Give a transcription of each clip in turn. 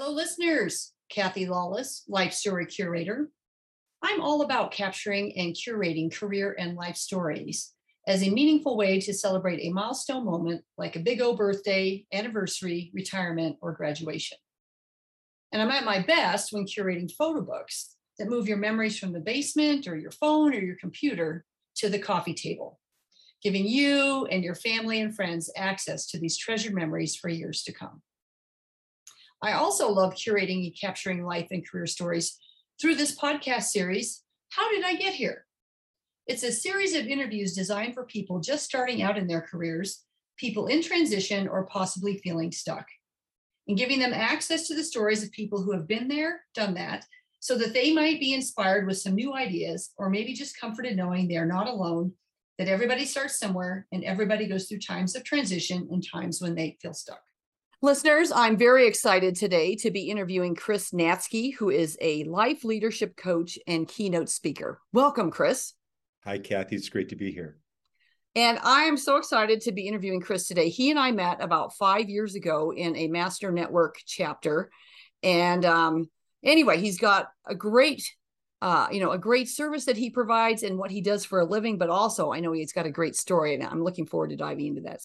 Hello, listeners. Kathy Lawless, Life Story Curator. I'm all about capturing and curating career and life stories as a meaningful way to celebrate a milestone moment like a big O birthday, anniversary, retirement, or graduation. And I'm at my best when curating photo books that move your memories from the basement or your phone or your computer to the coffee table, giving you and your family and friends access to these treasured memories for years to come. I also love curating and capturing life and career stories through this podcast series, How Did I Get Here? It's a series of interviews designed for people just starting out in their careers, people in transition, or possibly feeling stuck, and giving them access to the stories of people who have been there, done that, so that they might be inspired with some new ideas, or maybe just comforted knowing they are not alone, that everybody starts somewhere and everybody goes through times of transition and times when they feel stuck. Listeners, I'm very excited today to be interviewing Chris Natzke, who is a life leadership coach and keynote speaker. Welcome, Chris. Hi, Kathy. It's great to be here. And I am so excited to be interviewing Chris today. He and I met about five years ago in a Master Network chapter. And um, anyway, he's got a great, uh, you know, a great service that he provides and what he does for a living, but also I know he's got a great story, and I'm looking forward to diving into that.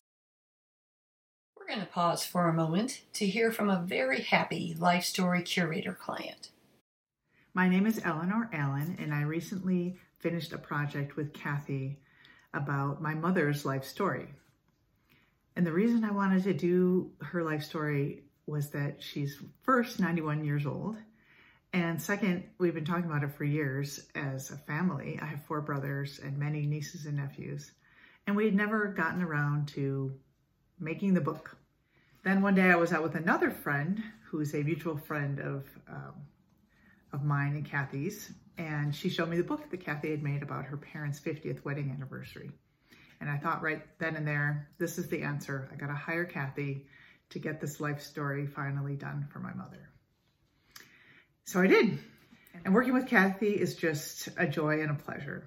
We're going to pause for a moment to hear from a very happy Life Story Curator client. My name is Eleanor Allen, and I recently finished a project with Kathy about my mother's life story. And the reason I wanted to do her life story was that she's first 91 years old. And second, we've been talking about it for years as a family. I have four brothers and many nieces and nephews. And we had never gotten around to making the book. Then one day I was out with another friend who's a mutual friend of um, of mine and Kathy's, and she showed me the book that Kathy had made about her parents' 50th wedding anniversary. And I thought right then and there, this is the answer. I got to hire Kathy to get this life story finally done for my mother. So I did. And working with Kathy is just a joy and a pleasure.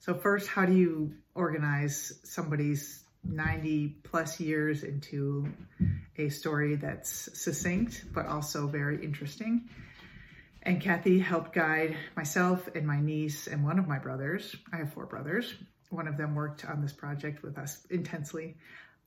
So first, how do you organize somebody's 90 plus years into a story that's succinct, but also very interesting. And Kathy helped guide myself and my niece and one of my brothers. I have four brothers. One of them worked on this project with us intensely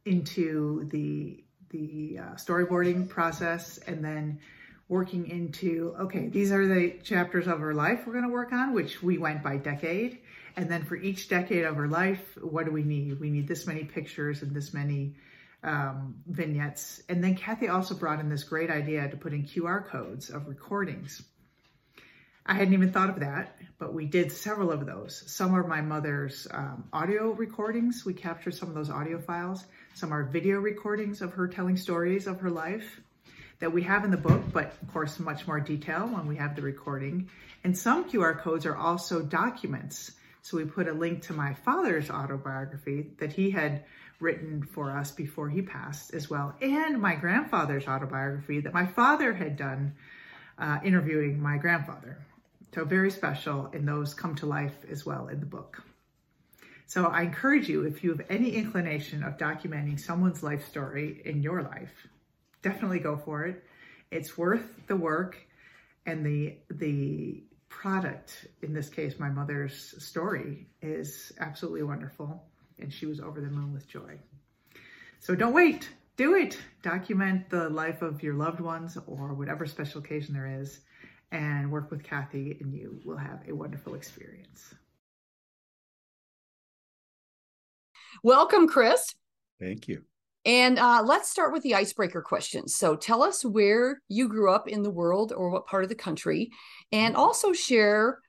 into the the uh, storyboarding process and then working into okay these are the chapters of her life we're going to work on which we went by decade and then for each decade of her life, what do we need? We need this many pictures and this many um, vignettes. And then Kathy also brought in this great idea to put in QR codes of recordings. I hadn't even thought of that, but we did several of those. Some are my mother's um, audio recordings. We captured some of those audio files. Some are video recordings of her telling stories of her life that we have in the book, but of course, much more detail when we have the recording. And some QR codes are also documents so we put a link to my father's autobiography that he had written for us before he passed as well, and my grandfather's autobiography that my father had done uh, interviewing my grandfather. So very special, and those come to life as well in the book. So I encourage you, if you have any inclination of documenting someone's life story in your life, definitely go for it. It's worth the work and the the product, in this case, my mother's story, is absolutely wonderful. And she was over the moon with joy. So don't wait, do it. Document the life of your loved ones or whatever special occasion there is, and work with Kathy, and you will have a wonderful experience. Welcome, Chris. Thank you. And uh, let's start with the icebreaker questions. So tell us where you grew up in the world or what part of the country, and mm-hmm. also share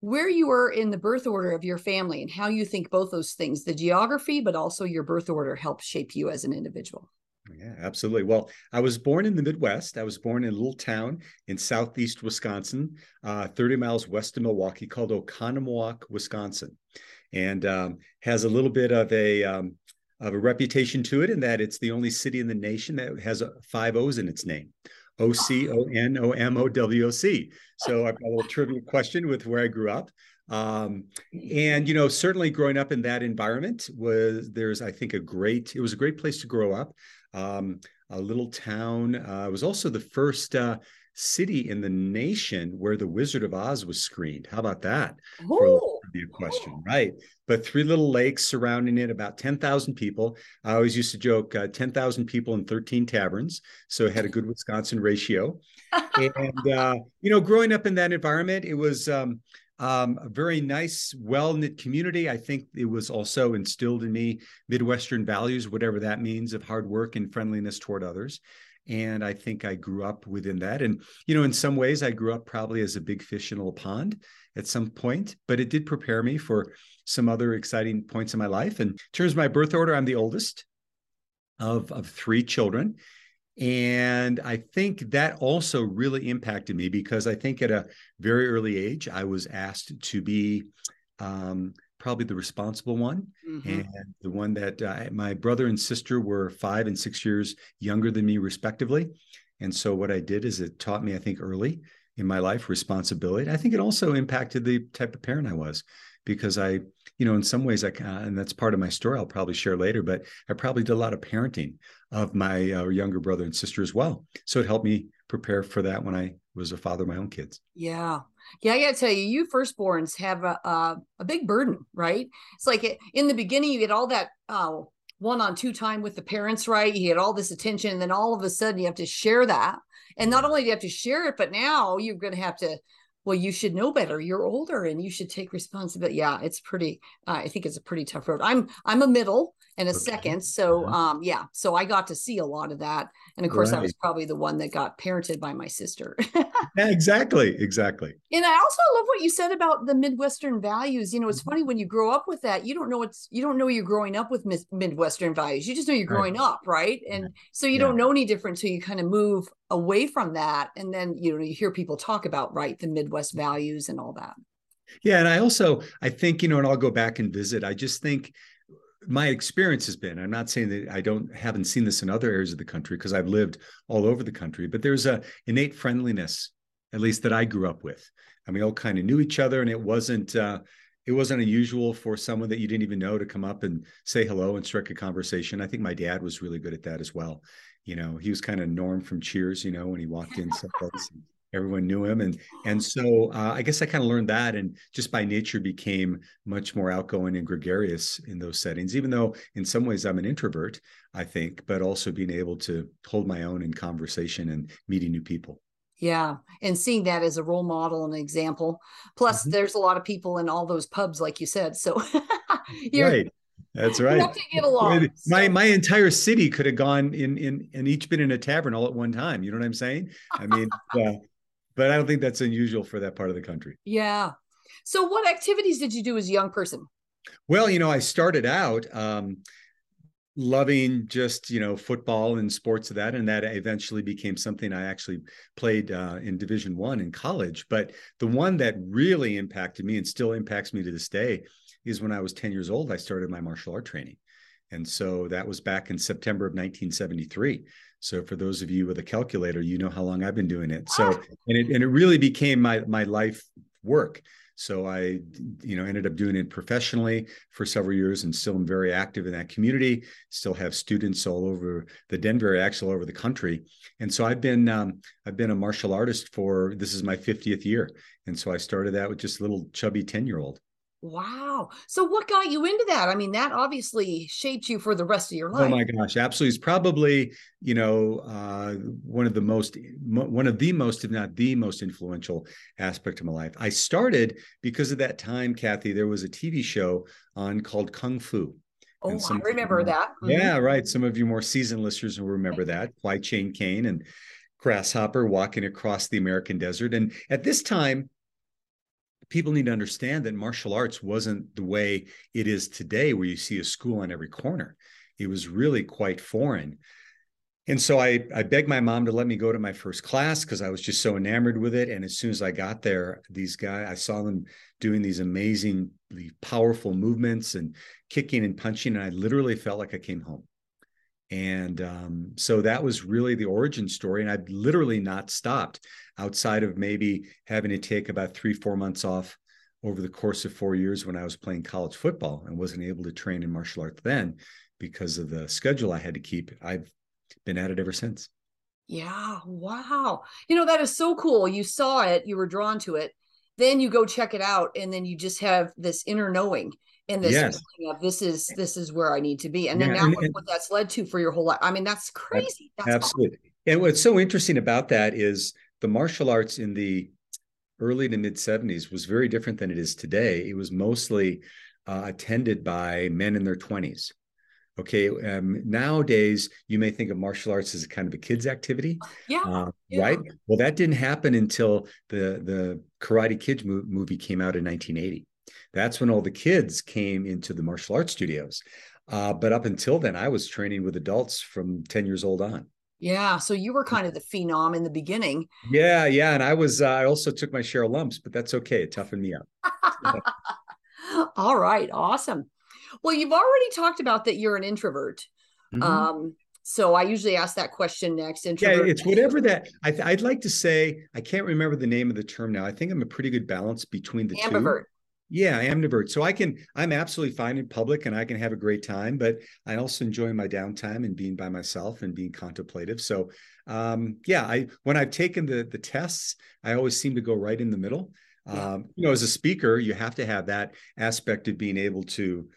where you were in the birth order of your family and how you think both those things, the geography, but also your birth order, help shape you as an individual. Yeah, absolutely. Well, I was born in the Midwest. I was born in a little town in southeast Wisconsin, uh, 30 miles west of Milwaukee, called Oconomowoc, Wisconsin, and um, has a little bit of a um, of a reputation to it in that it's the only city in the nation that has five O's in its name. O C O N O M O W O C. So I've got a little trivia question with where I grew up. Um, and you know, certainly growing up in that environment was there's, I think, a great. It was a great place to grow up. Um, a little town. Uh, it was also the first uh, city in the nation where the Wizard of Oz was screened. How about that? A trivia question, right? But three little lakes surrounding it, about 10,000 people. I always used to joke uh, 10,000 people in 13 taverns. So it had a good Wisconsin ratio. and, uh, you know, growing up in that environment, it was, um, um, a very nice, well knit community. I think it was also instilled in me Midwestern values, whatever that means, of hard work and friendliness toward others. And I think I grew up within that. And, you know, in some ways, I grew up probably as a big fish in a little pond at some point, but it did prepare me for some other exciting points in my life. And in terms of my birth order, I'm the oldest of, of three children. And I think that also really impacted me because I think at a very early age, I was asked to be um, probably the responsible one mm-hmm. and the one that uh, my brother and sister were five and six years younger than me, respectively. And so what I did is it taught me, I think, early in my life responsibility. I think it also impacted the type of parent I was because I, you know, in some ways, I uh, and that's part of my story. I'll probably share later, but I probably did a lot of parenting of my uh, younger brother and sister as well. So it helped me prepare for that when I was a father of my own kids. Yeah. Yeah, I got to tell you, you firstborns have a, a, a big burden, right? It's like in the beginning, you get all that uh, one on two time with the parents, right? You get all this attention, and then all of a sudden you have to share that. And not only do you have to share it, but now you're going to have to well you should know better you're older and you should take responsibility yeah it's pretty uh, i think it's a pretty tough road i'm i'm a middle and a okay. second. So um yeah so i got to see a lot of that. And of course right. i was probably the one that got parented by my sister. Yeah, exactly exactly. And i also love what you said about the midwestern values. You know it's mm-hmm. funny when you grow up with that you don't know it's you don't know you're growing up with midwestern values. You just know you're growing right. up right? And so you yeah. don't know any different until you kind of move away from that. And then you know you hear people talk about right the midwest values and all that. Yeah and i also i think you know and i'll go back and visit. I just think my experience has been i'm not saying that i don't haven't seen this in other areas of the country because i've lived all over the country but there's a innate friendliness at least that i grew up with. And we all kind of knew each other and it wasn't uh, it wasn't unusual for someone that you didn't even know to come up and say hello and strike a conversation. I think my dad was really good at that as well. You know he was kind of norm from cheers you know when he walked in everyone knew him and and so uh, i guess i kind of learned that and just by nature became much more outgoing and gregarious in those settings even though in some ways i'm an introvert i think but also being able to hold my own in conversation and meeting new people yeah and seeing that as a role model and example plus mm-hmm. there's a lot of people in all those pubs like you said so you're right that's right. have to get along. My so. my entire city could have gone in in and each been in a tavern all at one time. You know what I'm saying? I mean, uh, but I don't think that's unusual for that part of the country. Yeah. So, what activities did you do as a young person? Well, you know, I started out um, loving just you know football and sports of that, and that eventually became something I actually played uh, in Division One in college. But the one that really impacted me and still impacts me to this day is when I was 10 years old, I started my martial art training. And so that was back in September of 1973. So for those of you with a calculator, you know how long I've been doing it. So ah. and it and it really became my my life work. So I, you know, ended up doing it professionally for several years, and still am very active in that community. Still have students all over the Denver, actually all over the country. And so I've been, um, I've been a martial artist for this is my 50th year. And so I started that with just a little chubby 10 year old. Wow. So what got you into that? I mean, that obviously shaped you for the rest of your life. Oh my gosh, absolutely. It's probably, you know, uh, one of the most one of the most if not the most influential aspect of my life. I started because of that time, Kathy, there was a TV show on called Kung Fu. Oh, I remember that. Mm-hmm. Yeah, right. Some of you more seasoned listeners will remember that. Kwai Chang Caine and Grasshopper walking across the American desert. And at this time, people need to understand that martial arts wasn't the way it is today, where you see a school on every corner. It was really quite foreign. And so I, I begged my mom to let me go to my first class because I was just so enamored with it. And as soon as I got there, these guys, I saw them doing these amazingly powerful movements and kicking and punching. And I literally felt like I came home. And um, so that was really the origin story. And I've literally not stopped outside of maybe having to take about three, four months off over the course of four years when I was playing college football and wasn't able to train in martial arts then because of the schedule I had to keep. I've been at it ever since. Yeah. Wow. You know, that is so cool. You saw it, you were drawn to it. Then you go check it out, and then you just have this inner knowing and this Yes. feeling of this is this is where I need to be. And then Yeah, now and- what, what that's led to for your whole life. I mean, that's crazy. That's awesome. Absolutely. And what's so interesting about that is the martial arts in the early to mid 70s was very different than it is today. It was mostly uh, attended by men in their 20s. Okay. Um, nowadays, you may think of martial arts as a kind of a kid's activity. Yeah. Uh, Yeah. Right. Well, that didn't happen until the the Karate Kid mo- movie came out in 1980. That's when all the kids came into the martial arts studios. Uh, but up until then, I was training with adults from 10 years old on. Yeah. So you were kind of the phenom in the beginning. Yeah, yeah, and I was. Uh, I also took my share of lumps, but that's okay. It toughened me up. All right. Awesome. Well, you've already talked about that you're an introvert. Mhm. Um, so I usually ask that question next. yeah, it's whatever that. I th- I'd like to say. I can't remember the name of the term now. I think I'm a pretty good balance between the two. Yeah, I am ambivert. So I can, I'm absolutely fine in public and I can have a great time, but I also enjoy my downtime and being by myself and being contemplative. So um, yeah, I when I've taken the the tests, I always seem to go right in the middle. Um, you know, as a speaker, you have to have that aspect of being able to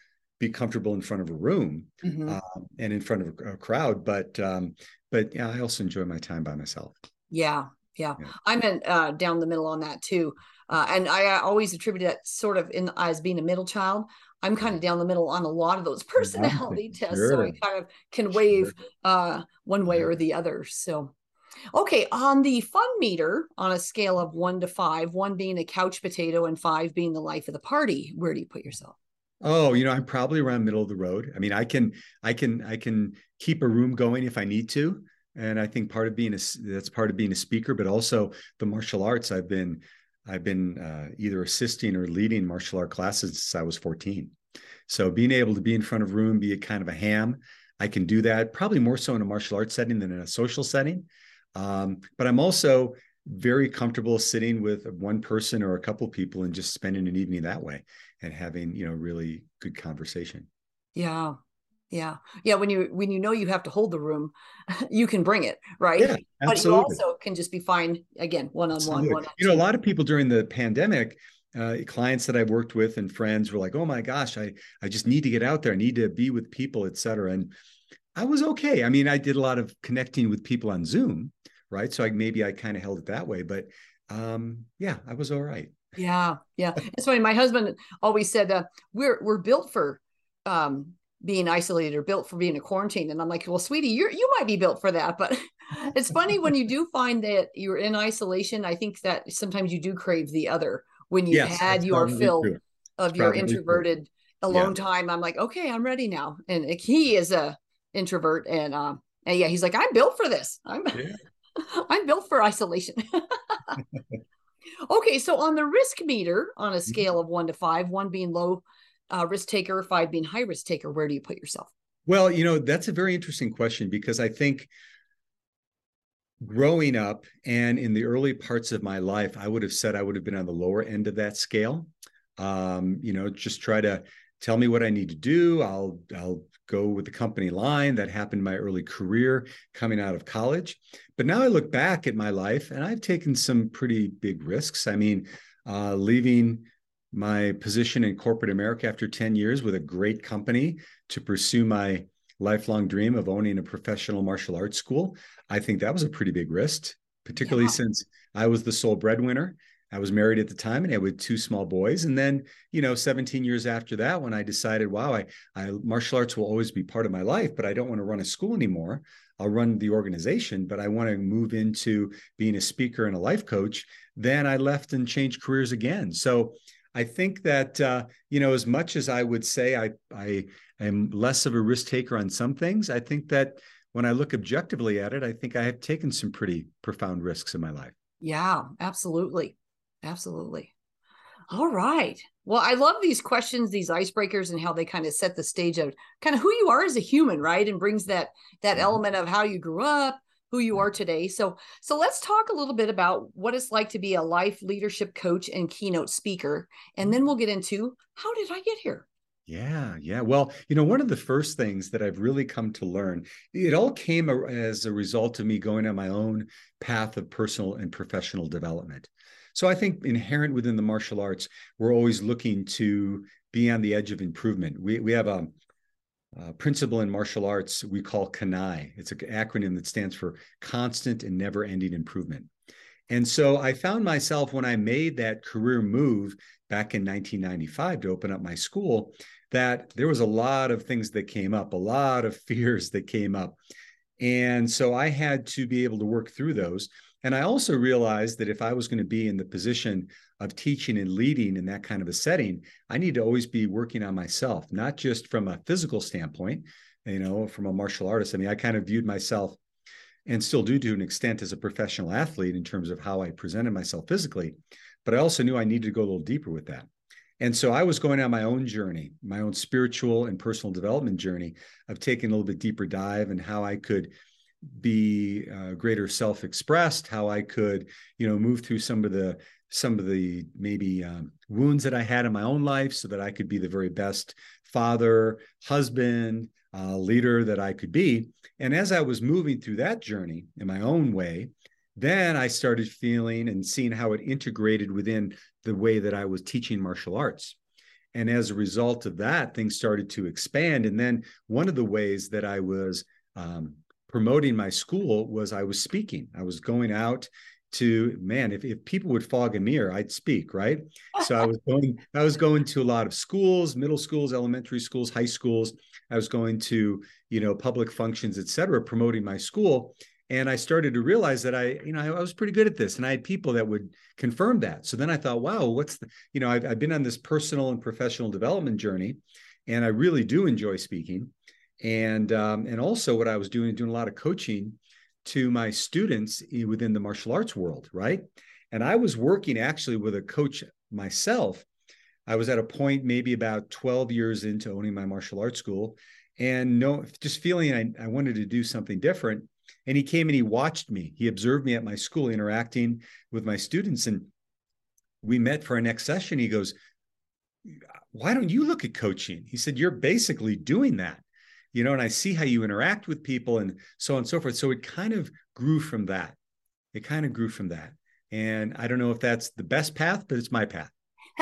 be comfortable in front of a room Mhm. um, and in front of a, a crowd. But um, but yeah, I also enjoy my time by myself. Yeah, yeah. Yeah. I'm in uh, down the middle on that too, uh, and I uh, always attribute that sort of in as being a middle child. I'm kind of down the middle on a lot of those personality tests, so I kind of can wave uh, one way or the other. So, okay, on the fun meter, on a scale of one to five, one being a couch potato and five being the life of the party, where do you put yourself? Oh, you know, I'm probably around middle of the road. I mean, I can, I can, I can keep a room going if I need to, and I think part of being a that's part of being a speaker, but also the martial arts. I've been, I've been uh, either assisting or leading martial art classes since I was 14. So being able to be in front of room, be a kind of a ham, I can do that. Probably more so in a martial arts setting than in a social setting. Um, but I'm also very comfortable sitting with one person or a couple people and just spending an evening that way and having you know really good conversation Yeah, yeah, yeah. When you when you know you have to hold the room, you can bring it, right? yeah absolutely. but you also can just be fine again one on one Absolutely. one you know a lot of people during the pandemic uh, clients that i've worked with and friends were like oh my gosh i i just need to get out there i need to be with people et cetera and i was okay i mean i did a lot of connecting with people on zoom right so i maybe i kind of held it that way but um yeah i was all right yeah yeah it's funny my husband always said uh, we're we're built for um being isolated or built for being in quarantine and i'm like well sweetie you you might be built for that but it's funny when you do find that you're in isolation i think that sometimes you do crave the other when you yes had your fill true. of your probably true. introverted Yeah. alone time i'm like okay i'm ready now and he is a introvert and um and yeah he's like i'm built for this i'm Yeah. i'm built for isolation okay so on the risk meter on a Mm-hmm. scale of one to five one being low uh, risk taker five being high risk taker where do you put yourself Well, you know, that's a very interesting question because I think growing up and in the early parts of my life, I would have said I would have been on the lower end of that scale. Um, you know, just try to tell me what I need to do. I'll I'll go with the company line. That happened in my early career coming out of college. But now I look back at my life and I've taken some pretty big risks. I mean, uh, leaving my position in corporate America after 10 years with a great company to pursue my lifelong dream of owning a professional martial arts school. I think that was a pretty big risk, particularly Yeah. since I was the sole breadwinner. I was married at the time and I had two small boys. And then, you know, 17 years after that, when I decided, wow, I, I martial arts will always be part of my life, but I don't want to run a school anymore. I'll run the organization, but I want to move into being a speaker and a life coach. Then I left and changed careers again. So I think that uh, you know, as much as I would say I I am less of a risk taker on some things, I think that when I look objectively at it, I think I have taken some pretty profound risks in my life. yeah absolutely absolutely all right well i love these questions these icebreakers and how they kind of set the stage of kind of who you are as a human right and brings that that Mhm. element of how you grew up who you are today so so let's talk a little bit about what it's like to be a life leadership coach and keynote speaker and then we'll get into how did i get here Yeah, yeah. Well, you know, one of the first things that I've really come to learn, it all came as a result of me going on my own path of personal and professional development. So I think inherent within the martial arts, we're always looking to be on the edge of improvement. We we have a, a principle in martial arts we call CANI. It's an acronym that stands for constant and never-ending improvement. And so I found myself when I made that career move back in 1995 to open up my school that there was a lot of things that came up, a lot of fears that came up. And so I had to be able to work through those. And I also realized that if I was going to be in the position of teaching and leading in that kind of a setting, I need to always be working on myself, not just from a physical standpoint, you know, from a martial artist. I mean, I kind of viewed myself and still do to an extent as a professional athlete in terms of how I presented myself physically. But I also knew I needed to go a little deeper with that. And so I was going on my own journey, my own spiritual and personal development journey of taking a little bit deeper dive and how I could be uh, greater self-expressed, how I could, you know, move through some of the some of the maybe um, wounds that I had in my own life, so that I could be the very best father, husband, uh, leader that I could be. And as I was moving through that journey in my own way, then I started feeling and seeing how it integrated within the way that I was teaching martial arts. And as a result of that, things started to expand. And then one of the ways that I was um, promoting my school was I was speaking. I was going out to man if, if people would fog a mirror i'd speak right? So i was going i was going to a lot of schools middle schools elementary schools high schools. I was going to you know public functions et cetera promoting my school. And i started to realize that i you know I, was pretty good at this and i had people that would confirm that. So then i thought wow what's the you know I've, I've been on this personal and professional development journey and i really do enjoy speaking and um, and also what I was doing doing a lot of coaching to my students within the martial arts world, right? And I was working actually with a coach myself. I was at a point maybe about 12 years into owning my martial arts school and no just feeling I, I wanted to do something different. And he came and he watched me. He observed me at my school interacting with my students. And we met for our next session. He goes, Why don't you look at coaching? He said, You're basically doing that you know, and I see how you interact with people and so on and so forth. So it kind of grew from that. It kind of grew from that. And I don't know if that's the best path, but it's my path.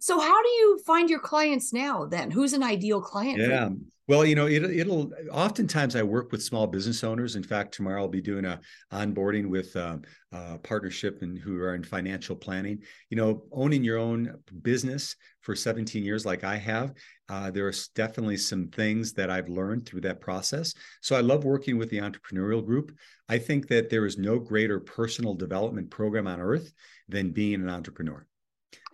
so how do you find your clients now then? Who's an ideal client? Yeah. Well, you know, it, it'll oftentimes I work with small business owners. In fact, tomorrow I'll be doing a onboarding with um, a partnership and who are in financial planning. You know, owning your own business for 17 years, like I have, uh, there are definitely some things that I've learned through that process. So I love working with the entrepreneurial group. I think that there is no greater personal development program on earth than being an entrepreneur.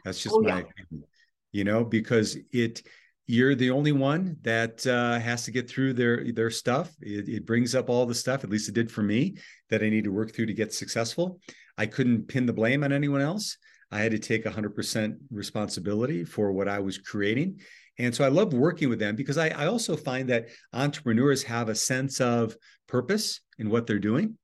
That's just oh, my yeah. opinion, you know, because it you're the only one that uh, has to get through their their stuff. It, it, brings up all the stuff, at least it did for me, that I need to work through to get successful. I couldn't pin the blame on anyone else. I had to take 100% responsibility for what I was creating. And so I love working with them because I, I also find that entrepreneurs have a sense of purpose in what they're doing.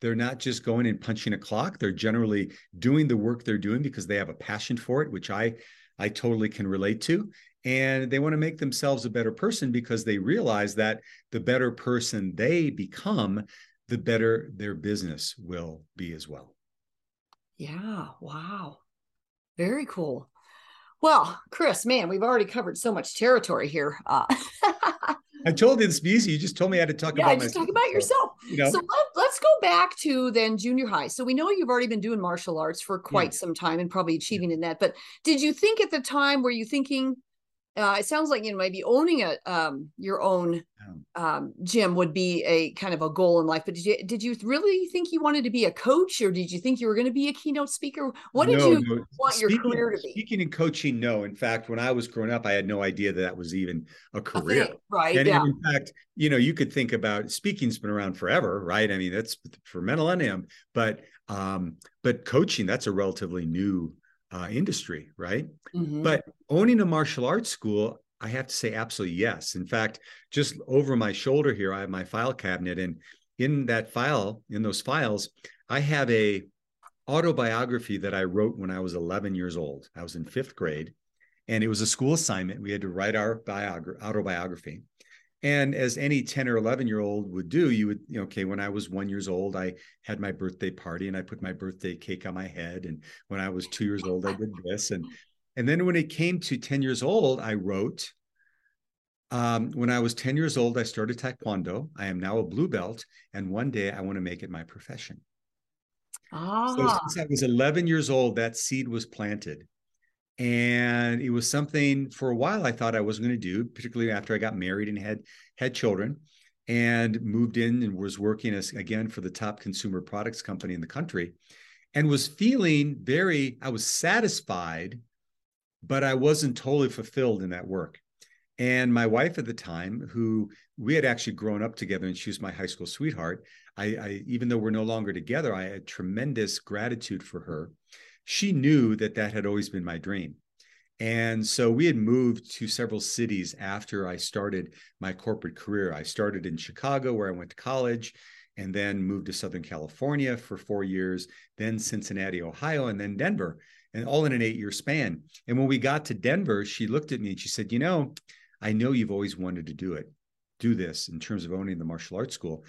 They're not just going and punching a clock. They're generally doing the work they're doing because they have a passion for it, which I I totally can relate to and they want to make themselves a better person because they realize that the better person they become the better their business will be as well yeah wow very cool well chris man we've already covered so much territory here uh, I told you this be easy. You just told me I had to talk yeah, about just myself. talk about yourself. You know? So let, us go back to then junior high. So we know you've already been doing martial arts for quite yeah. some time and probably achieving yeah. in that. But did you think at the time, were you thinking, uh, it sounds like you know maybe owning a um, your own um, gym would be a kind of a goal in life. But did you did you really think you wanted to be a coach, or did you think you were going to be a keynote speaker? What did no, you no. want speaking, your career to be? Speaking and coaching, no. In fact, when I was growing up, I had no idea that that was even a career. Right. And, yeah. and in fact, you know, you could think about speaking's been around forever, right? I mean, that's for millennium, but um, but coaching that's a relatively new uh, industry, right? Mm-hmm. But owning a martial arts school, I have to say absolutely yes. In fact, just over my shoulder here, I have my file cabinet, and in that file, in those files, I have a autobiography that I wrote when I was 11 years old. I was in fifth grade, and it was a school assignment. We had to write our biogra- autobiography. And as any 10 or 11 year old would do, you would, you know, okay, when I was one years old, I had my birthday party and I put my birthday cake on my head. And when I was two years old, I did this. And and then when it came to 10 years old, I wrote, um, when I was 10 years old, I started Taekwondo. I am now a blue belt, and one day I want to make it my profession. Ah. So since I was 11 years old, that seed was planted. And it was something for a while I thought I was going to do, particularly after I got married and had had children and moved in and was working as again for the top consumer products company in the country and was feeling very I was satisfied but I wasn't totally fulfilled in that work. And my wife at the time, who we had actually grown up together, and she was my high school sweetheart. I, I, even though we're no longer together, I had tremendous gratitude for her. She knew that that had always been my dream. And so we had moved to several cities after I started my corporate career. I started in Chicago, where I went to college, and then moved to Southern California for four years, then Cincinnati, Ohio, and then Denver, and all in an eight year span. And when we got to Denver, she looked at me and she said, You know, I know you've always wanted to do it, do this in terms of owning the martial arts school.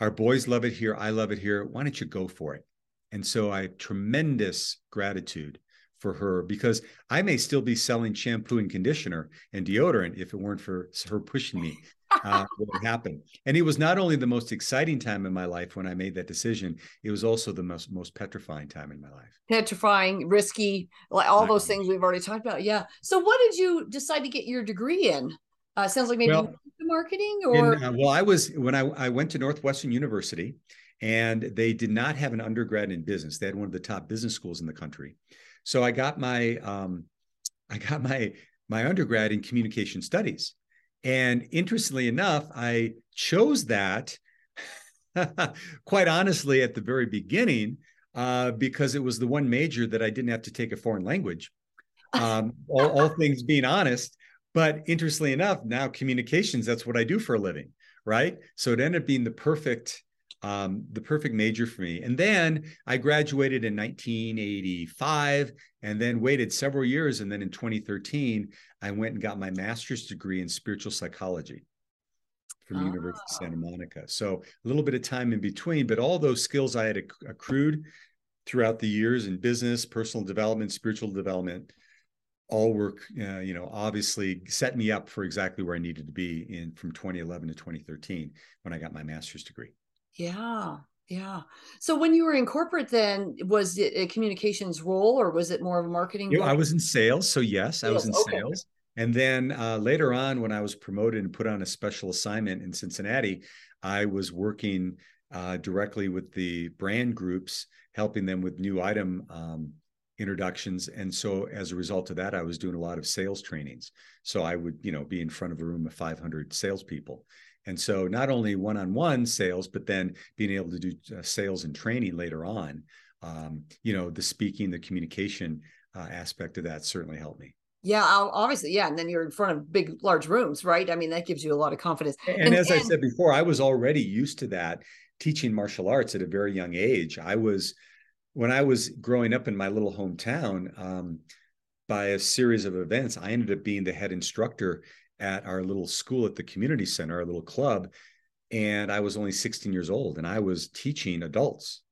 Our boys love it here. I love it here. Why don't you go for it? And so I have tremendous gratitude for her because I may still be selling shampoo and conditioner and deodorant if it weren't for her pushing me uh, what happened. And it was not only the most exciting time in my life when I made that decision, it was also the most most petrifying time in my life. Petrifying, risky, like all those things we've already talked about. Yeah. So, what did you decide to get your degree in? Uh, sounds like maybe well, marketing or in, uh, well, I was when I I went to Northwestern University, and they did not have an undergrad in business. They had one of the top business schools in the country. So I got my um, I got my my undergrad in communication studies. And interestingly enough, I chose that quite honestly at the very beginning uh, because it was the one major that I didn't have to take a foreign language. Um, all, all things being honest. But interestingly enough, now communications, that's what I do for a living, right? So it ended up being the perfect um, the perfect major for me. And then I graduated in 1985 and then waited several years. And then in 2013, I went and got my master's degree in spiritual psychology from the University of Santa ah. Monica. So a little bit of time in between, but all those skills I had acc- accrued throughout the years in business, personal development, spiritual development, all work, uh, you know, obviously set me up for exactly where I needed to be in from 2011 to 2013 when I got my master's degree. Yeah. Yeah. So when you were in corporate, then was it a communications role or was it more of a marketing? You know, I was in sales. So, yes, I was in okay. sales. And then uh, later on, when I was promoted and put on a special assignment in Cincinnati, I was working uh, directly with the brand groups, helping them with new item um, introductions. And so, as a result of that, I was doing a lot of sales trainings. So I would, you know, be in front of a room of 500 salespeople and so not only one-on-one sales, but then being able to do uh, sales and training later on, um, you know, the speaking, the communication uh, aspect of that certainly helped me. Yeah, obviously, yeah. And then you're in front of big, large rooms, right? I mean, that gives you a lot of confidence. And, and as and, I said before, I was already used to that teaching martial arts at a very young age. I was, when I was growing up in my little hometown, um, by a series of events, I ended up being the head instructor at our little school at the community center, our little club. And I was only 16 years old and I was teaching adults.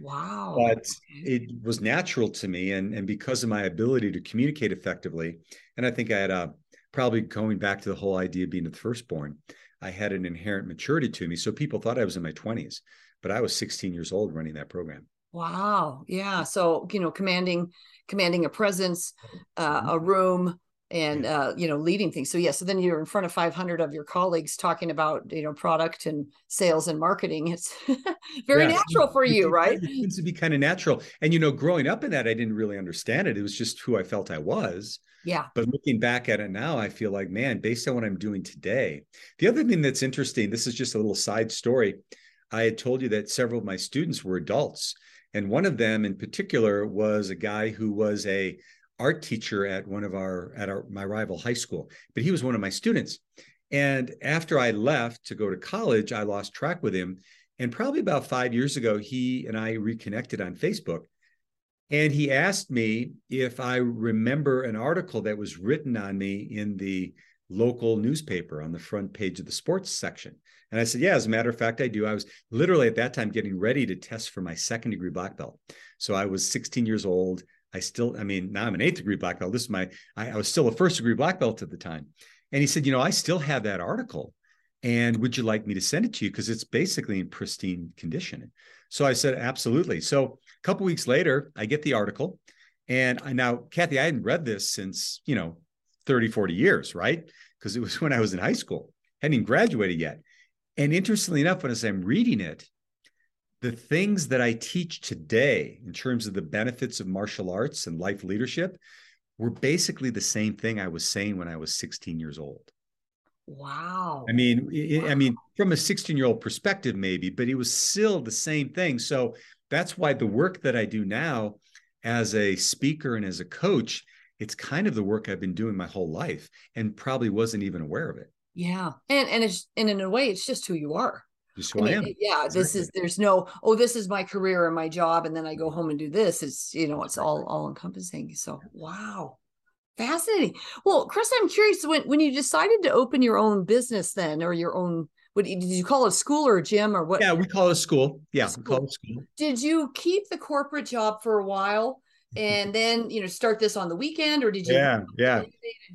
Wow. But it was natural to me. And, and because of my ability to communicate effectively, and I think I had a probably going back to the whole idea of being the firstborn, I had an inherent maturity to me. So people thought I was in my 20s, but I was 16 years old running that program. Wow. Yeah. So, you know, commanding, commanding a presence, uh, mm-hmm. a room, and uh, you know leading things. So yeah so then you're in front of 500 of your colleagues talking about you know product and sales and marketing. It's very yeah. natural for you right? it seems to be kind of natural. And you know growing up in that i didn't really understand it. It was just who i felt i was. Yeah. But looking back at it now i feel like man based on what i'm doing today. The other thing that's interesting this is just a little side story. I had told you that several of my students were adults and one of them in particular was a guy who was a art teacher at one of our at our my rival high school, but he was one of my students. And after I left to go to college, I lost track with him. And probably about five years ago, he and I reconnected on Facebook. And he asked me if I remember an article that was written on me in the local newspaper on the front page of the sports section. And I said, Yeah, as a matter of fact, I do. I was literally at that time getting ready to test for my second degree black belt. So I was 16 years old. I still, I mean, now I'm an eighth degree black belt. This is my, I, I was still a first degree black belt at the time. And he said, You know, I still have that article. And would you like me to send it to you? Because it's basically in pristine condition. So I said, Absolutely. So a couple weeks later, I get the article. And I now, Kathy, I hadn't read this since, you know, 30, 40 years, right? Because it was when I was in high school, hadn't even graduated yet. And interestingly enough, when as I'm reading it, the things that I teach today in terms of the benefits of martial arts and life leadership were basically the same thing I was saying when I was 16 years old. Wow. I mean, it, I mean, from a 16 year old perspective, maybe, but it was still the same thing. So that's why the work that I do now as a speaker and as a coach, it's kind of the work I've been doing my whole life and probably wasn't even aware of it. Yeah. And and it's and in a way, it's just who you are. Just who I am. yeah, this is there's no, oh, this is my career and my job, and then I go mm-hmm. home and do this. It's you know, it's all all encompassing. So wow. Fascinating. Well, Chris, I'm curious when when you decided to open your own business then or your own what did you call it a school or a gym or what Yeah, we call it a school. Yeah, we School. call it a school. did you keep the corporate job for a while and then you know start this on the weekend or did you Yeah, yeah.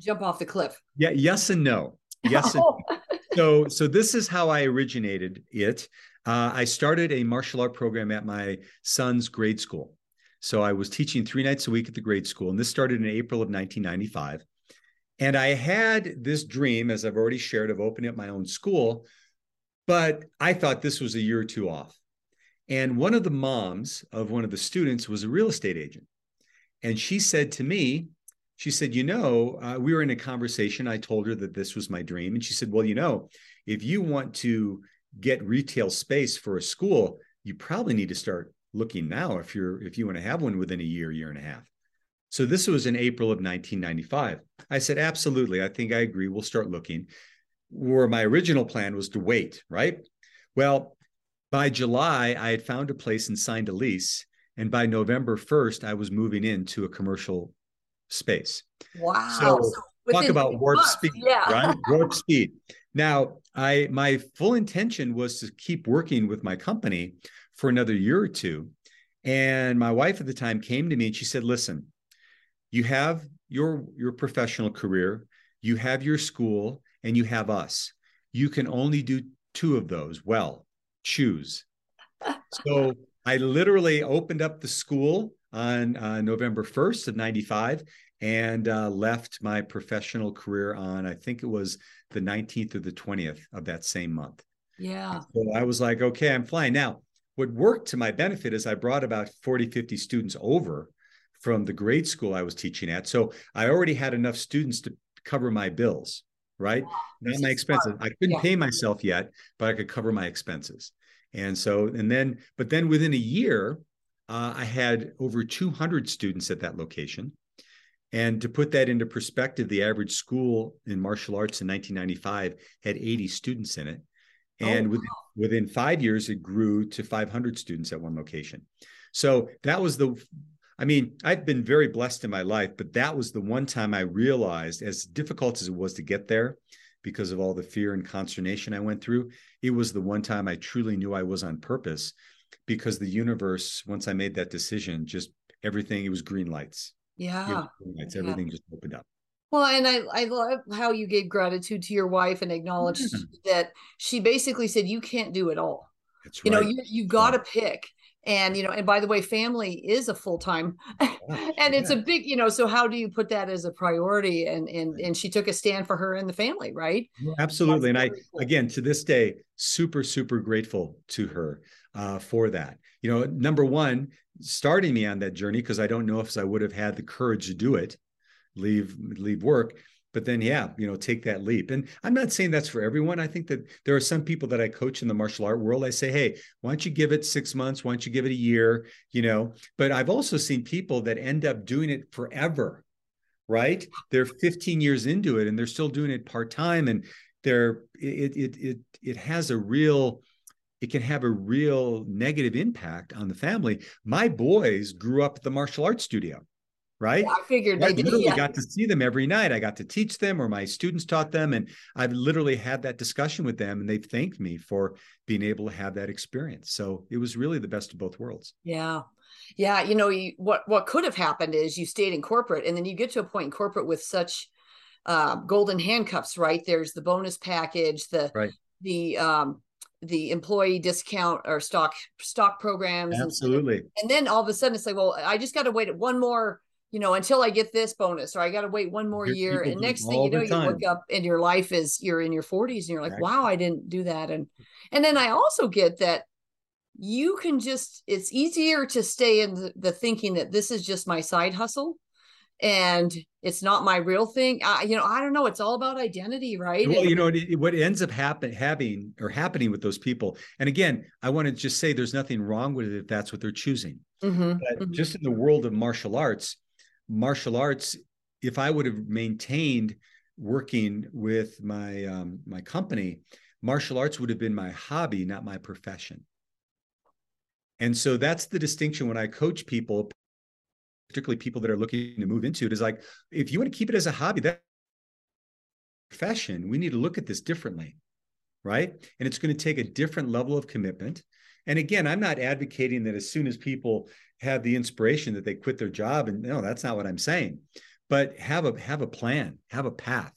jump off the cliff? Yeah, yes and no. Yes and Oh, so so this is how I originated it. Uh, I started a martial art program at my son's grade school. So I was teaching three nights a week at the grade school, and this started in April of 1995. And I had this dream, as I've already shared, of opening up my own school, but I thought this was a year or two off. And one of the moms of one of the students was a real estate agent, and she said to me, she said, You know, uh, we were in a conversation. I told her that this was my dream. And she said, Well, you know, if you want to get retail space for a school, you probably need to start looking now if you're if you want to have one within a year, year and a half. So this was in April of 1995. I said, Absolutely. I think I agree. We'll start looking. Where my original plan was to wait, right? Well, by July, I had found a place and signed a lease. And by November 1st, I was moving into a commercial space. wow. So, So Talk about warp months, speed, Yeah. right? Warp speed. Now, I my full intention was to keep working with my company for another year or two. And my wife at the time came to me and she said, "Listen, you have your your professional career, you have your school, and you have us. You can only do two of those well. Choose." So I literally opened up the school on uh, November 1st of 95 and uh, left my professional career on, I think it was the 19th or the 20th of that same month. Yeah. So I was like, okay, I'm flying. Now, what worked to my benefit is I brought about 40, 50 students over from the grade school I was teaching at. So I already had enough students to cover my bills, right? Not my expenses. smart. I couldn't Yeah. pay myself yet, but I could cover my expenses. And so, and then, but then within a year, uh, I had over 200 students at that location. And to put that into perspective, the average school in martial arts in 1995 had 80 students in it. And Oh, within, within five years, it grew to 500 students at one location. So that was the, I mean, I've been very blessed in my life, but that was the one time I realized, as difficult as it was to get there, because of all the fear and consternation I went through, it was the one time I truly knew I was on purpose because the universe, once I made that decision, just everything, it was green lights. Yeah. green lights. Yeah. Everything just opened up. Well, and I, I love how you gave gratitude to your wife and acknowledged mm. that she basically said, you can't do it all. That's You know, you, you got to pick. And, you know, and by the way, family is a full time Yeah, and it's a big, you know, so how do you put that as a priority? And, and, and she took a stand for her and the family, right? Absolutely. And I, cool. again, to this day, super, super grateful to her uh, for that. You know, number one, starting me on that journey, because I don't know if I would have had the courage to do it, leave, leave work. But then, yeah, you know, take that leap. And I'm not saying that's for everyone. I think that there are some people that I coach in the martial art world. I say, hey, why don't you give it six months? Why don't you give it a year? You know, but I've also seen people that end up doing it forever right? They're 15 years into it and they're still doing it part time, and they're it it it it has a real it can have a real negative impact on the family. My boys grew up at the martial arts studio, right? Yeah, I figured I literally Yeah. got to see them every night. I got to teach them, or my students taught them, and I've literally had that discussion with them, and they've thanked me for being able to have that experience. So it was really the best of both worlds. Yeah. Yeah. You know, you, what, what could have happened is you stayed in corporate and then you get to a point in corporate with such uh, golden handcuffs, right? There's the bonus package, the, Right. the, um, the employee discount or stock stock programs Absolutely. and then all of a sudden it's like well i just got to wait one more you know until i get this bonus or i got to wait one more Hear year and next thing you know you look up and your life is you're in your 40s and you're like Right. wow i didn't do that and and then i also get that you can just it's easier to stay in the, the thinking that this is just my side hustle and it's not my real thing I, you know i don't know it's all about identity right Well, you know, what ends up happen, having or happening with those people, and again, I want to just say there's nothing wrong with it if that's what they're choosing. Mhm, But mhm. just in the world of martial arts, martial arts, if I would have maintained working with my um, my company, martial arts would have been my hobby, not my profession. And so that's the distinction when I coach people, particularly people that are looking to move into it, is like if you want to keep it as a hobby, that profession, we need to look at this differently, right? And it's going to take a different level of commitment. And again, I'm not advocating that as soon as people have the inspiration that they quit their job, and no, that's not what I'm saying. But have a have a plan, have a path.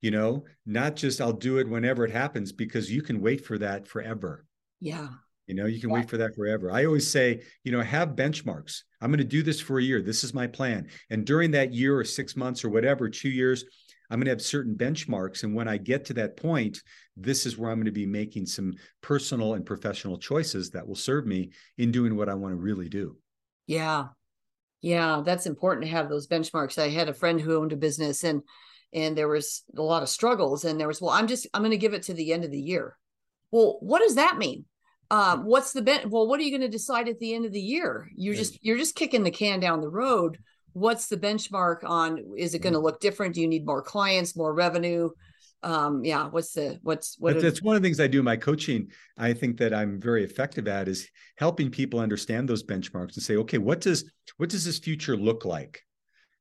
You know, not just I'll do it whenever it happens because you can wait for that forever. yeah You know, you can Yeah. wait for that forever. I always say, you know, have benchmarks. I'm going to do this for a year. This is my plan. And during that year or six months or whatever, two years, I'm going to have certain benchmarks. And when I get to that point, this is where I'm going to be making some personal and professional choices that will serve me in doing what I want to really do. Yeah. Yeah, that's important to have those benchmarks. I had a friend who owned a business and and there was a lot of struggles and there was well I'm just I'm going to give it to the end of the year. Well, what does that mean? Um what's the ben- well what are you going to decide at the end of the year? You're just you're just kicking the can down the road. What's the benchmark on is it going to look different? Do you need more clients, more revenue? Um yeah, what's the what's what that's one of the things I do in my coaching. I think that I'm very effective at is helping people understand those benchmarks and say, okay, what does what does this future look like?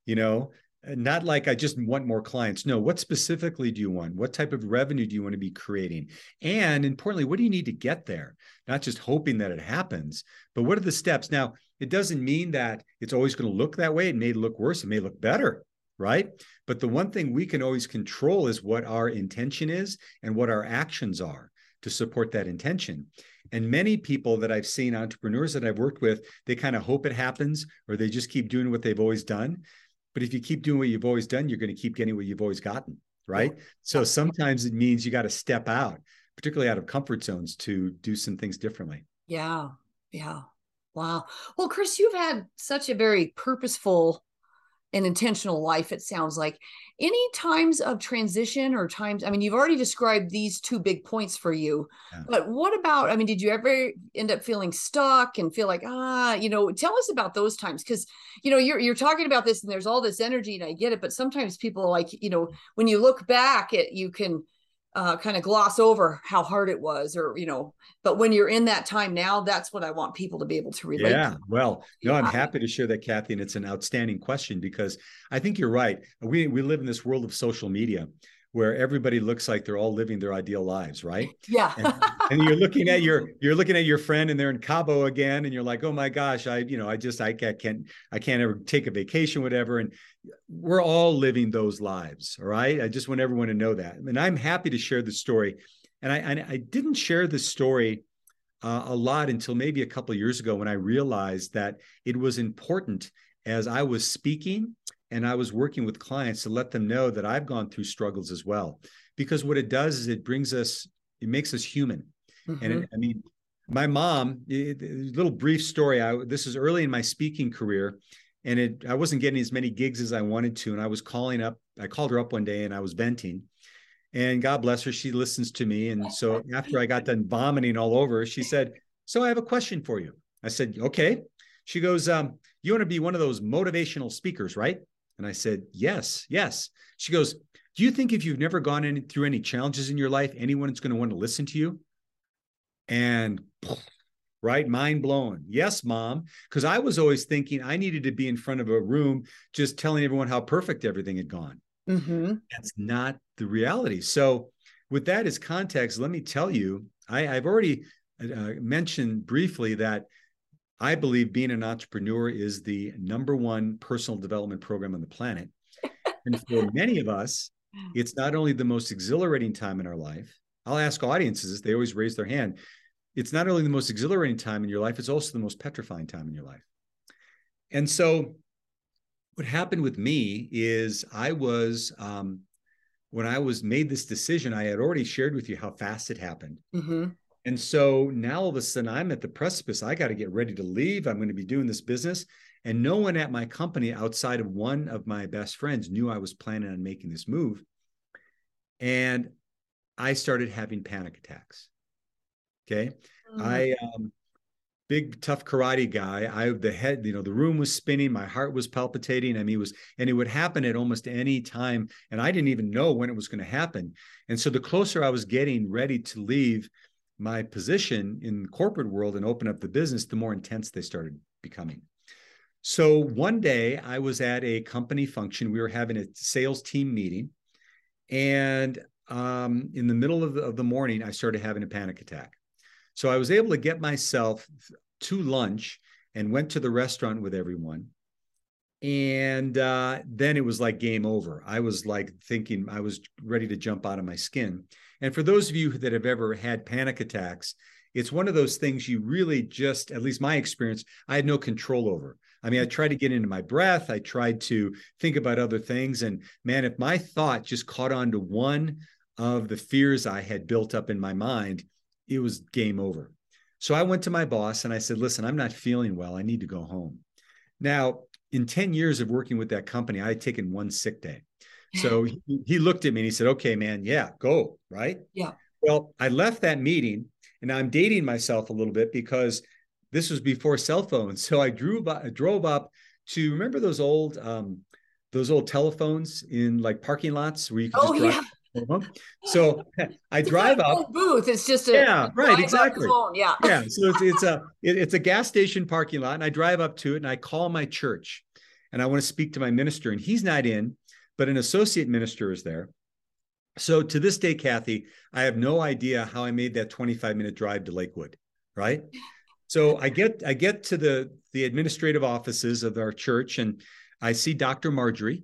You know, Uh, not like I just want more clients. No, what specifically do you want? What type of revenue do you want to be creating? And importantly, what do you need to get there? Not just hoping that it happens, but what are the steps? Now, it doesn't mean that it's always going to look that way. It may look worse. It may look better, right? But the one thing we can always control is what our intention is and what our actions are to support that intention. And many people that I've seen, entrepreneurs that I've worked with, they kind of hope it happens or they just keep doing what they've always done. But if you keep doing what you've always done, you're going to keep getting what you've always gotten, right? So sometimes it means you got to step out, particularly out of comfort zones to do some things differently. Yeah. Yeah. Wow. Well, Chris, you've had such a very purposeful and intentional life, it sounds like. Any times of transition or times, I mean, you've already described these two big points for you, Yeah. but what about, I mean, did you ever end up feeling stuck and feel like, ah, you know, tell us about those times? Because, you know, you're, you're talking about this and there's all this energy and I get it, but sometimes people are like, you know, when you look back at, you can, uh, kind of gloss over how hard it was or you know but when you're in that time now that's what i want people to be able to relate Yeah, to. well, no, I'm happy to share that, Kathy, and it's an outstanding question because I think you're right. We we live in this world of social media where everybody looks like they're all living their ideal lives, right? yeah And, and you're looking at your you're looking at your friend and they're in Cabo again, and you're like, oh my gosh, I you know I just I can't can't I can't ever take a vacation, whatever. And we're all living those lives, all right. I just want everyone to know that, and I'm happy to share the story. And I and I didn't share this story uh, a lot until maybe a couple of years ago when I realized that it was important as I was speaking and I was working with clients to let them know that I've gone through struggles as well. Because what it does is it brings us, it makes us human. And Mhm. it, I mean, my mom, it, it- little brief story. I this is early in my speaking career, and it I wasn't getting as many gigs as I wanted to, and I was calling up. I called her up one day, and I was venting. And God bless her, she listens to me. And so after I got done vomiting all over, she said, "So I have a question for you." I said, "Okay." She goes, um, "You want to be one of those motivational speakers, right?" And I said, "Yes, yes." She goes, "Do you think if you've never gone in through any challenges in your life, anyone's going to want to listen to you?" and right mind blown yes mom because i was always thinking i needed to be in front of a room just telling everyone how perfect everything had gone Mm-hmm. that's not the reality so with that as context let me tell you I, i've already uh, mentioned briefly that i believe being an entrepreneur is the number one personal development program on the planet and for many of us it's not only the most exhilarating time in our life i'll ask audiences they always raise their hand it's not only the most exhilarating time in your life, it's also the most petrifying time in your life. And so, what happened with me is I was, um, when I was made this decision, I had already shared with you how fast it happened. Mm-hmm. And so now all of a sudden I'm at the precipice. I got to get ready to leave. I'm going to be doing this business. And no one at my company outside of one of my best friends knew I was planning on making this move. And I started having panic attacks. Okay. Mm. I um big tough karate guy. I have the head, you know, the room was spinning, my heart was palpitating. I mean, it was, and it would happen at almost any time. And I didn't even know when it was going to happen. And so the closer I was getting ready to leave my position in the corporate world and open up the business, the more intense they started becoming. So one day I was at a company function. We were having a sales team meeting. And um, in the middle of the, of the morning, I started having a panic attack. So I was able to get myself to lunch and went to the restaurant with everyone. And uh, then it was like game over. I was like thinking I was ready to jump out of my skin. And for those of you that have ever had panic attacks, it's one of those things you really just, at least my experience, I had no control over. I mean, I mm-hmm. tried to get into my breath. I tried to think about other things. And man, if my thought just caught on to one of the fears I had built up in my mind, it was game over. So I went to my boss and I said, listen, I'm not feeling well. I need to go home. Now, in 10 years of working with that company, I had taken one sick day. So he, he looked at me and he said, okay, man, yeah, go. Right. Yeah. Well, I left that meeting and I'm dating myself a little bit because this was before cell phones. So I drove up, I drove up to remember those old, um, those old telephones in like parking lots where you could Oh yeah. So I It's drive up. booth. It's just a Yeah, right, exactly. phone. Yeah. Yeah, so it's it's a it- it's a gas station parking lot, and I drive up to it, and I call my church, and I want to speak to my minister, and he's not in, but an associate minister is there. So to this day, Kathy, I have no idea how I made that 25 minute drive to Lakewood, right? So I get I get to the the administrative offices of our church, and I see Dr. Marjorie,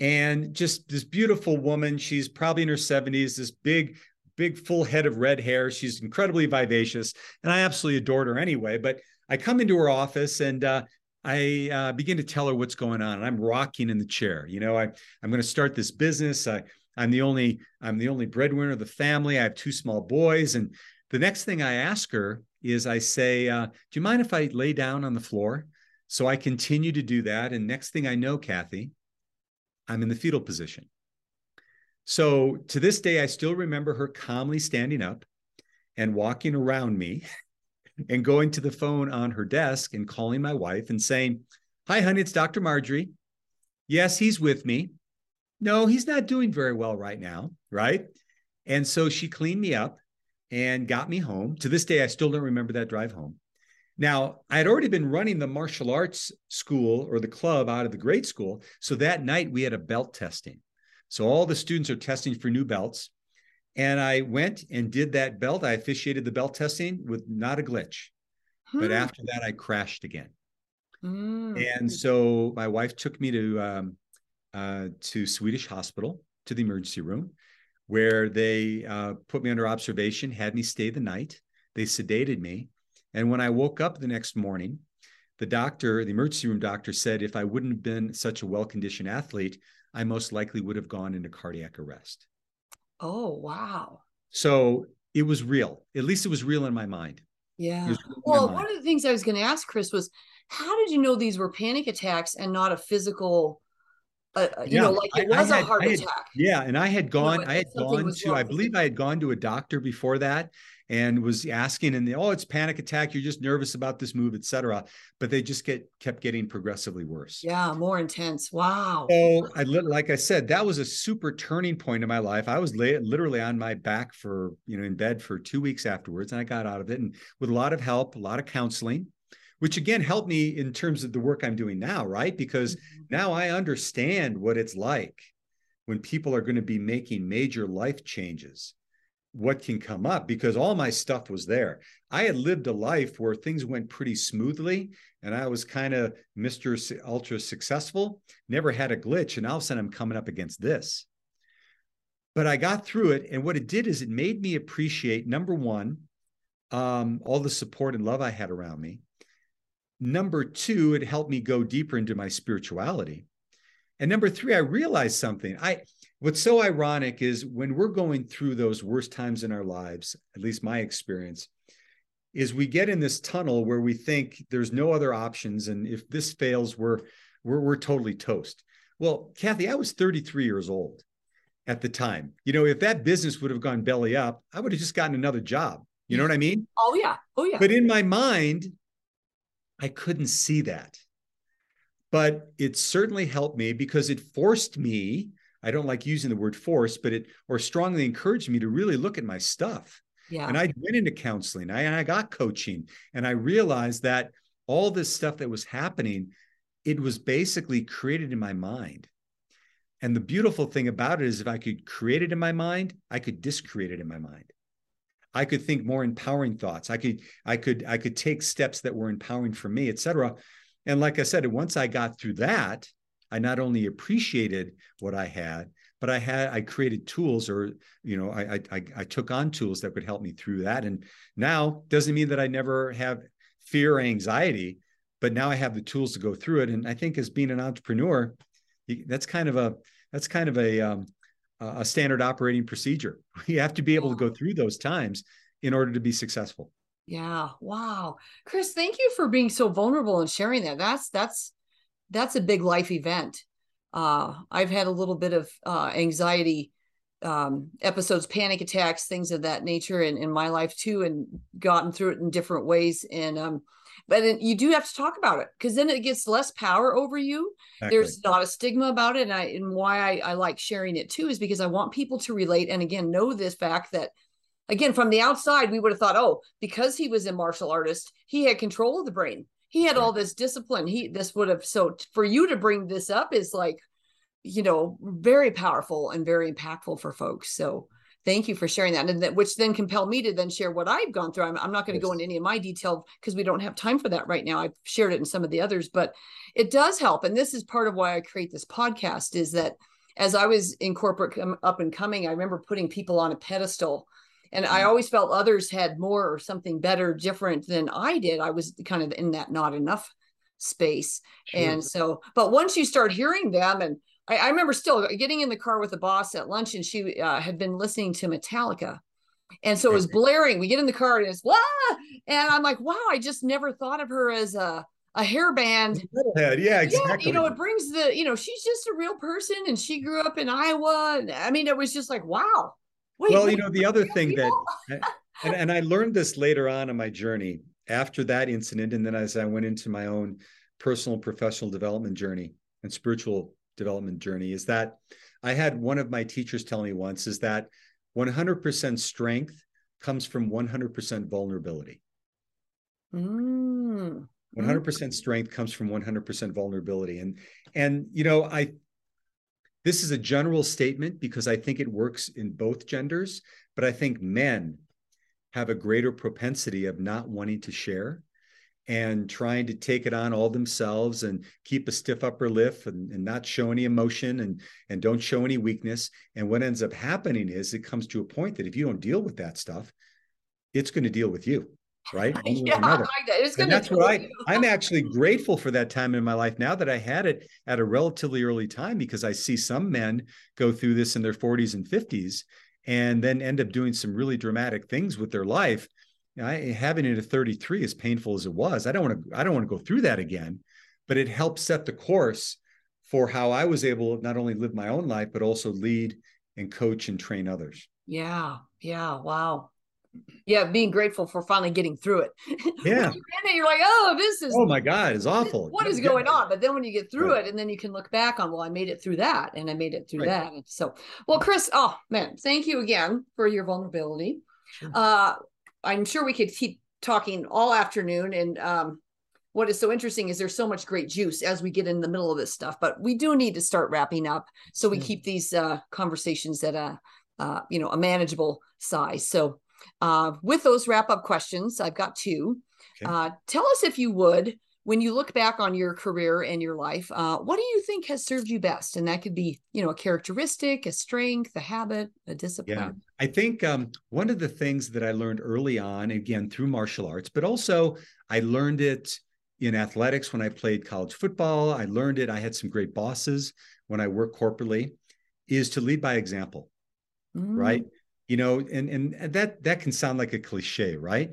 and just this beautiful woman. She's probably in her 70s. This big big full head of red hair. She's incredibly vivacious, and I absolutely adored her anyway. But I come into her office and uh, I uh, begin to tell her what's going on, and I'm rocking in the chair. You know, I I'm going to start this business. I I'm the only I'm the only breadwinner of the family. I have two small boys, and the next thing I ask her is I say, uh, "Do you mind if I lay down on the floor?" So I continue to do that, and next thing I know, Kathy, I'm in the fetal position. So to this day, I still remember her calmly standing up and walking around me and going to the phone on her desk and calling my wife and saying, Hi, honey, it's Dr. Marjorie. Yes, he's with me. No, he's not doing very well right now. Right. And so she cleaned me up and got me home. To this day, I still don't remember that drive home. Now, I had already been running the martial arts school or the club out of the grade school. So that night we had a belt testing. So all the students are testing for new belts. And I went and did that belt. I officiated the belt testing with not a glitch. But Hmm. after that, I crashed again. Hmm. And so my wife took me to um, uh, to Swedish Hospital to the emergency room, where they uh, put me under observation, had me stay the night. They sedated me, and when I woke up the next morning, the doctor, the emergency room doctor, said if I wouldn't have been such a well conditioned athlete, I most likely would have gone into cardiac arrest. Oh wow. So it was real. At least it was real in my mind. Yeah. was real in my Well, mind. one of the things I was going to ask Chris was, how did you know these were panic attacks and not a physical, uh, uh, you Yeah, know, like it I- I was a heart had- attack? Yeah, and I had gone, it- I had gone to, I believe. I had gone to a doctor before that, and was asking and they, oh it's panic attack. You're just nervous about this move etc but they just get kept getting progressively worse. Yeah more intense. Wow. So i like i said that was a super turning point in my life. I was literally on my back for you know in bed for two weeks afterwards and i got out of it and with a lot of help a lot of counseling which again helped me in terms of the work i'm doing now right? Because mm-hmm. now i understand what it's like when people are going to be making major life changes what can come up because all my stuff was there. I had lived a life where things went pretty smoothly and I was kind of Mr. Ultra successful, never had a glitch. And all of a sudden I'm coming up against this. But I got through it. And what it did is it made me appreciate number one, um, all the support and love I had around me. Number two, it helped me go deeper into my spirituality. And number three, I realized something. I what's so ironic is when we're going through those worst times in our lives, at least my experience, is we get in this tunnel where we think there's no other options. And if this fails, we're we're, we're totally toast. Well, Kathy, I was 33 years old at the time. You know, if that business would have gone belly up, I would have just gotten another job. You know what I mean? Oh, yeah. Oh, yeah. But in my mind, I couldn't see that. But it certainly helped me because it forced me I don't like using the word force, but it or strongly encouraged me to really look at my stuff. Yeah. And I went into counseling. I, I got coaching, and I realized that all this stuff that was happening, it was basically created in my mind. And the beautiful thing about it is, if I could create it in my mind, I could discreate it in my mind. I could think more empowering thoughts. I could, I could, I could take steps that were empowering for me, et cetera. And like I said, once I got through that, I not only appreciated what I had, but I had I created tools, or you know, I I, I took on tools that could help me through that. And now doesn't mean that I never have fear or anxiety, but now I have the tools to go through it. And I think as being an entrepreneur, that's kind of a that's kind of a um, a standard operating procedure. You have to be able to go through those times in order to be successful. Yeah. Wow. Chris, thank you for being so vulnerable and sharing that. That's that's that's a big life event. Uh, I've had a little bit of uh, anxiety um, episodes, panic attacks, things of that nature in, in my life too, and gotten through it in different ways. And um, but you do have to talk about it because then it gets less power over you. Exactly. There's not a stigma about it, and I and why I, I like sharing it too is because I want people to relate and again know this fact that again from the outside we would have thought oh because he was a martial artist he had control of the brain he had all this discipline. He this would have so for you to bring this up is like you know very powerful and very impactful for folks. So thank you for sharing that. And that which then compelled me to then share what i've gone through. I'm, I'm not going to yes. go into any of my detail because we don't have time for that right now. I've shared it in some of the others but it does help. And this is part of why i create this podcast is that as i was in corporate um, up and coming i remember putting people on a pedestal and I mm. always felt others had more or something better, different than I did. I was kind of in that not enough space. Sure. And so, but once you start hearing them, and I, I, remember still getting in the car with the boss at lunch, and she uh, had been listening to Metallica. And so it was blaring. We get in the car and it's wow. And I'm like, wow, I just never thought of her as a a hairband. Metalhead. Yeah, exactly. Yeah, you know, it brings the, you know, she's just a real person and she grew up in Iowa. And I mean, it was just like, wow, Wait, well, you know, the other thing that, and, and I learned this later on in my journey after that incident, and then as I went into my own personal professional development journey and spiritual development journey, is that I had one of my teachers tell me once is that 100% strength comes from 100% vulnerability. Mm. 100% strength comes from 100% vulnerability and and you know i this is a general statement because I think it works in both genders, but I think men have a greater propensity of not wanting to share and trying to take it on all themselves and keep a stiff upper lip and, and, not show any emotion and and don't show any weakness. And what ends up happening is it comes to a point that if you don't deal with that stuff it's going to deal with you right? yeah, that. and that's what I, I'm actually grateful for that time in my life now that I had it at a relatively early time because I see some men go through this in their 40s and 50s and then end up doing some really dramatic things with their life. I, having it at 33, as painful as it was, I don't want to. I don't want to go through that again. But it helped set the course for how I was able to not only live my own life but also lead and coach and train others. Yeah, yeah, wow. Yeah, being grateful for finally getting through it. Yeah. you it, you're like, oh, this is oh my God, it's awful. What is going on? But then when you get through right. it, and then you can look back on, well, I made it through that, and I made it through right. that. And so, well, Chris, oh man, thank you again for your vulnerability. Sure. Uh, I'm sure we could keep talking all afternoon, and um, what is so interesting is there's so much great juice as we get in the middle of this stuff but we do need to start wrapping up so we keep these uh, conversations at a uh, you know a manageable size so uh, with those wrap up questions i've got two okay. Uh, tell us if you would when you look back on your career and your life uh, what do you think has served you best and that could be you know a characteristic a strength a habit a discipline yeah i think um, one of the things that i learned early on again through martial arts but also i learned it in athletics when I played college football. I learned it. I had some great bosses when I worked corporately, is to lead by example. Mm. Right. You know, and and that that can sound like a cliche, right?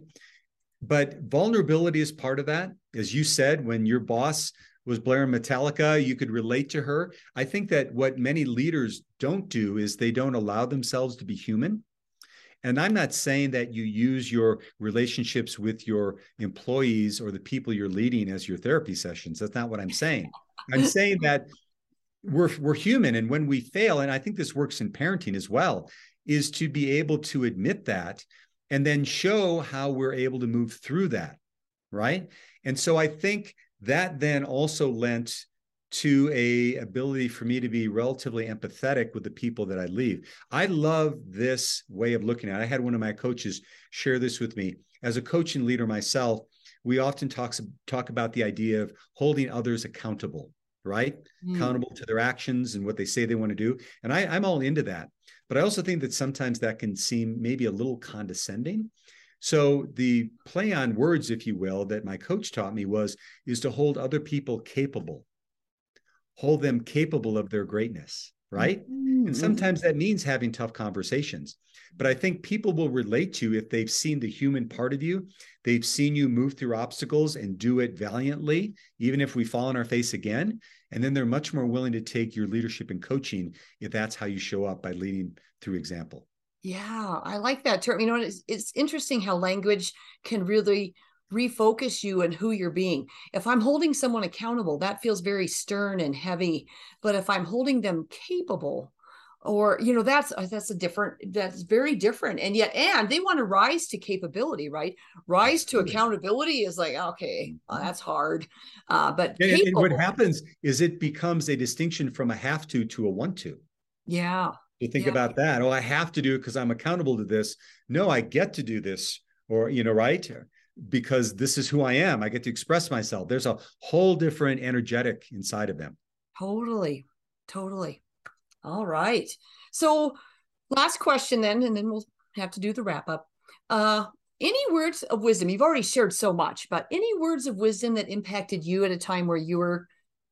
But vulnerability is part of that. As you said, when your boss was blaring Metallica, you could relate to her. I think that what many leaders don't do is they don't allow themselves to be human. And I'm not saying that you use your relationships with your employees or the people you're leading as your therapy sessions. That's not what I'm saying. I'm saying that we're we're human and when we fail and I think this works in parenting as well is to be able to admit that and then show how we're able to move through that, right? And so I think that then also lent to a ability for me to be relatively empathetic with the people that I leave. I love this way of looking at it. I had one of my coaches share this with me. As a coach and leader myself, we often talk, talk about the idea of holding others accountable, right? Mm. Accountable to their actions and what they say they want to do. And I, I'm all into that. But I also think that sometimes that can seem maybe a little condescending. So the play on words, if you will, that my coach taught me was is to hold other people capable hold them capable of their greatness, right? Mm-hmm. And sometimes that means having tough conversations. But I think people will relate to you if they've seen the human part of you, they've seen you move through obstacles and do it valiantly, even if we fall on our face again. And then they're much more willing to take your leadership and coaching if that's how you show up by leading through example. Yeah, I like that term. You know, it's, it's interesting how language can really refocus you and who you're being. If I'm holding someone accountable, that feels very stern and heavy. But if I'm holding them capable, or you know that's uh, that's a different that's very different and yet and they want to rise to capability right rise to accountability is like okay well, mm-hmm. that's hard uh but and, and what happens is it becomes a distinction from a have to to a want to yeah you think yeah. about that oh i have to do it because i'm accountable to this no i get to do this or you know right because this is who I am. I get to express myself. There's a whole different energetic inside of them. Totally. Totally. All right. So, last question then, and then we'll have to do the wrap up. Uh, any words of wisdom? You've already shared so much, but any words of wisdom that impacted you at a time where you were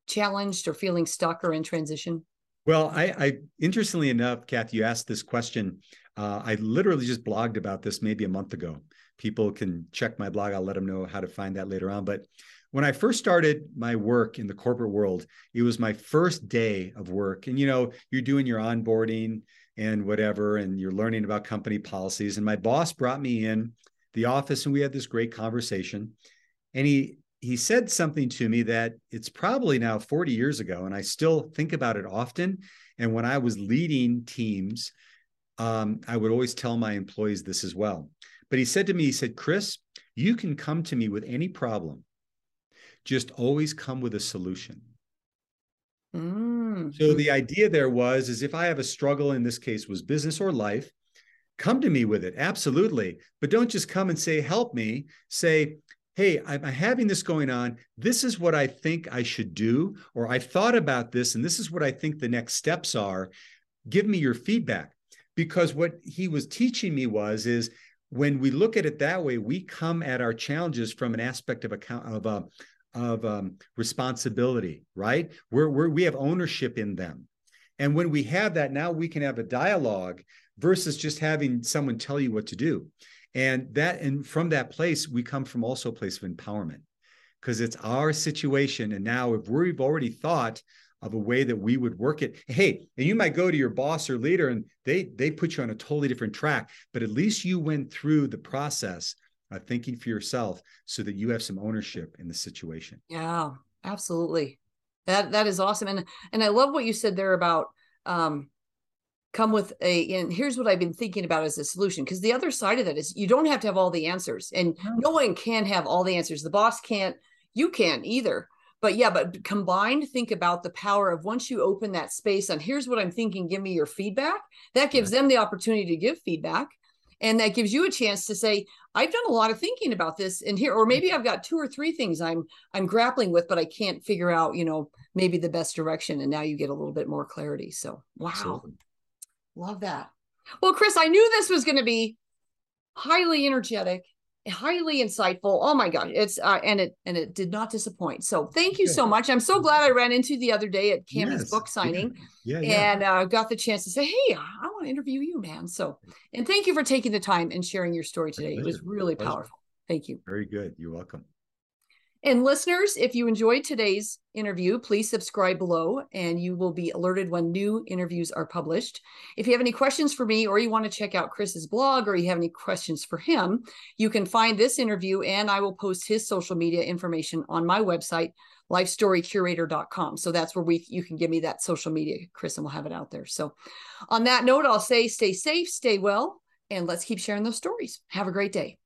challenged or feeling stuck or in transition? Well, I, I interestingly enough, Kath, you asked this question. Uh, I literally just blogged about this maybe a month ago people can check my blog. I'll let them know how to find that later on. But when I first started my work in the corporate world, it was my first day of work. And you know, you're doing your onboarding and whatever, and you're learning about company policies. And my boss brought me in the office and we had this great conversation. And he he said something to me that it's probably now 40 years ago, and I still think about it often. And when I was leading teams, um, I would always tell my employees this as well. But he said to me, he said, Chris, you can come to me with any problem. Just always come with a solution. Mm. So the idea there was is if I have a struggle, in this case was business or life, come to me with it. Absolutely. But don't just come and say, help me. Say, hey, I'm having this going on. This is what I think I should do, or I've thought about this, and this is what I think the next steps are. Give me your feedback. Because what he was teaching me was is when we look at it that way, we come at our challenges from an aspect of account of uh, of um, responsibility, right? We're, we're we have ownership in them, and when we have that, now we can have a dialogue versus just having someone tell you what to do, and that and from that place we come from also a place of empowerment because it's our situation, and now if we've already thought of a way that we would work it. Hey, and you might go to your boss or leader and they they put you on a totally different track, but at least you went through the process of thinking for yourself so that you have some ownership in the situation. Yeah, absolutely. That that is awesome. And and I love what you said there about um come with a and here's what i've been thinking about as a solution because the other side of that is you don't have to have all the answers and no. no one can have all the answers the boss can't you can't either but yeah but combined think about the power of once you open that space on here's what i'm thinking give me your feedback that gives them the opportunity to give feedback and that gives you a chance to say i've done a lot of thinking about this and here or maybe i've got two or three things i'm i'm grappling with but i can't figure out you know maybe the best direction and now you get a little bit more clarity so wow. Absolutely. love that. Well chris i knew this was going to be highly energetic highly insightful. Oh my gosh, it's uh, and it and it did not disappoint. So thank you so much. I'm so glad I ran into the other day at Cammie's yes. book signing, yeah. Yeah, yeah. and uh, got the chance to say, "Hey, I want to interview you, man." So, and thank you for taking the time and sharing your story today. It was really powerful. Thank you. Very good. You're welcome. And listeners, if you enjoyed today's interview, please subscribe below and you will be alerted when new interviews are published. If you have any questions for me or you want to check out Chris's blog or you have any questions for him, you can find this interview and I will post his social media information on my website, lifestorycurator.com. So that's where we you can give me that social media, Chris, and we'll have it out there. So on that note, I'll say stay safe, stay well, and let's keep sharing those stories. Have a great day.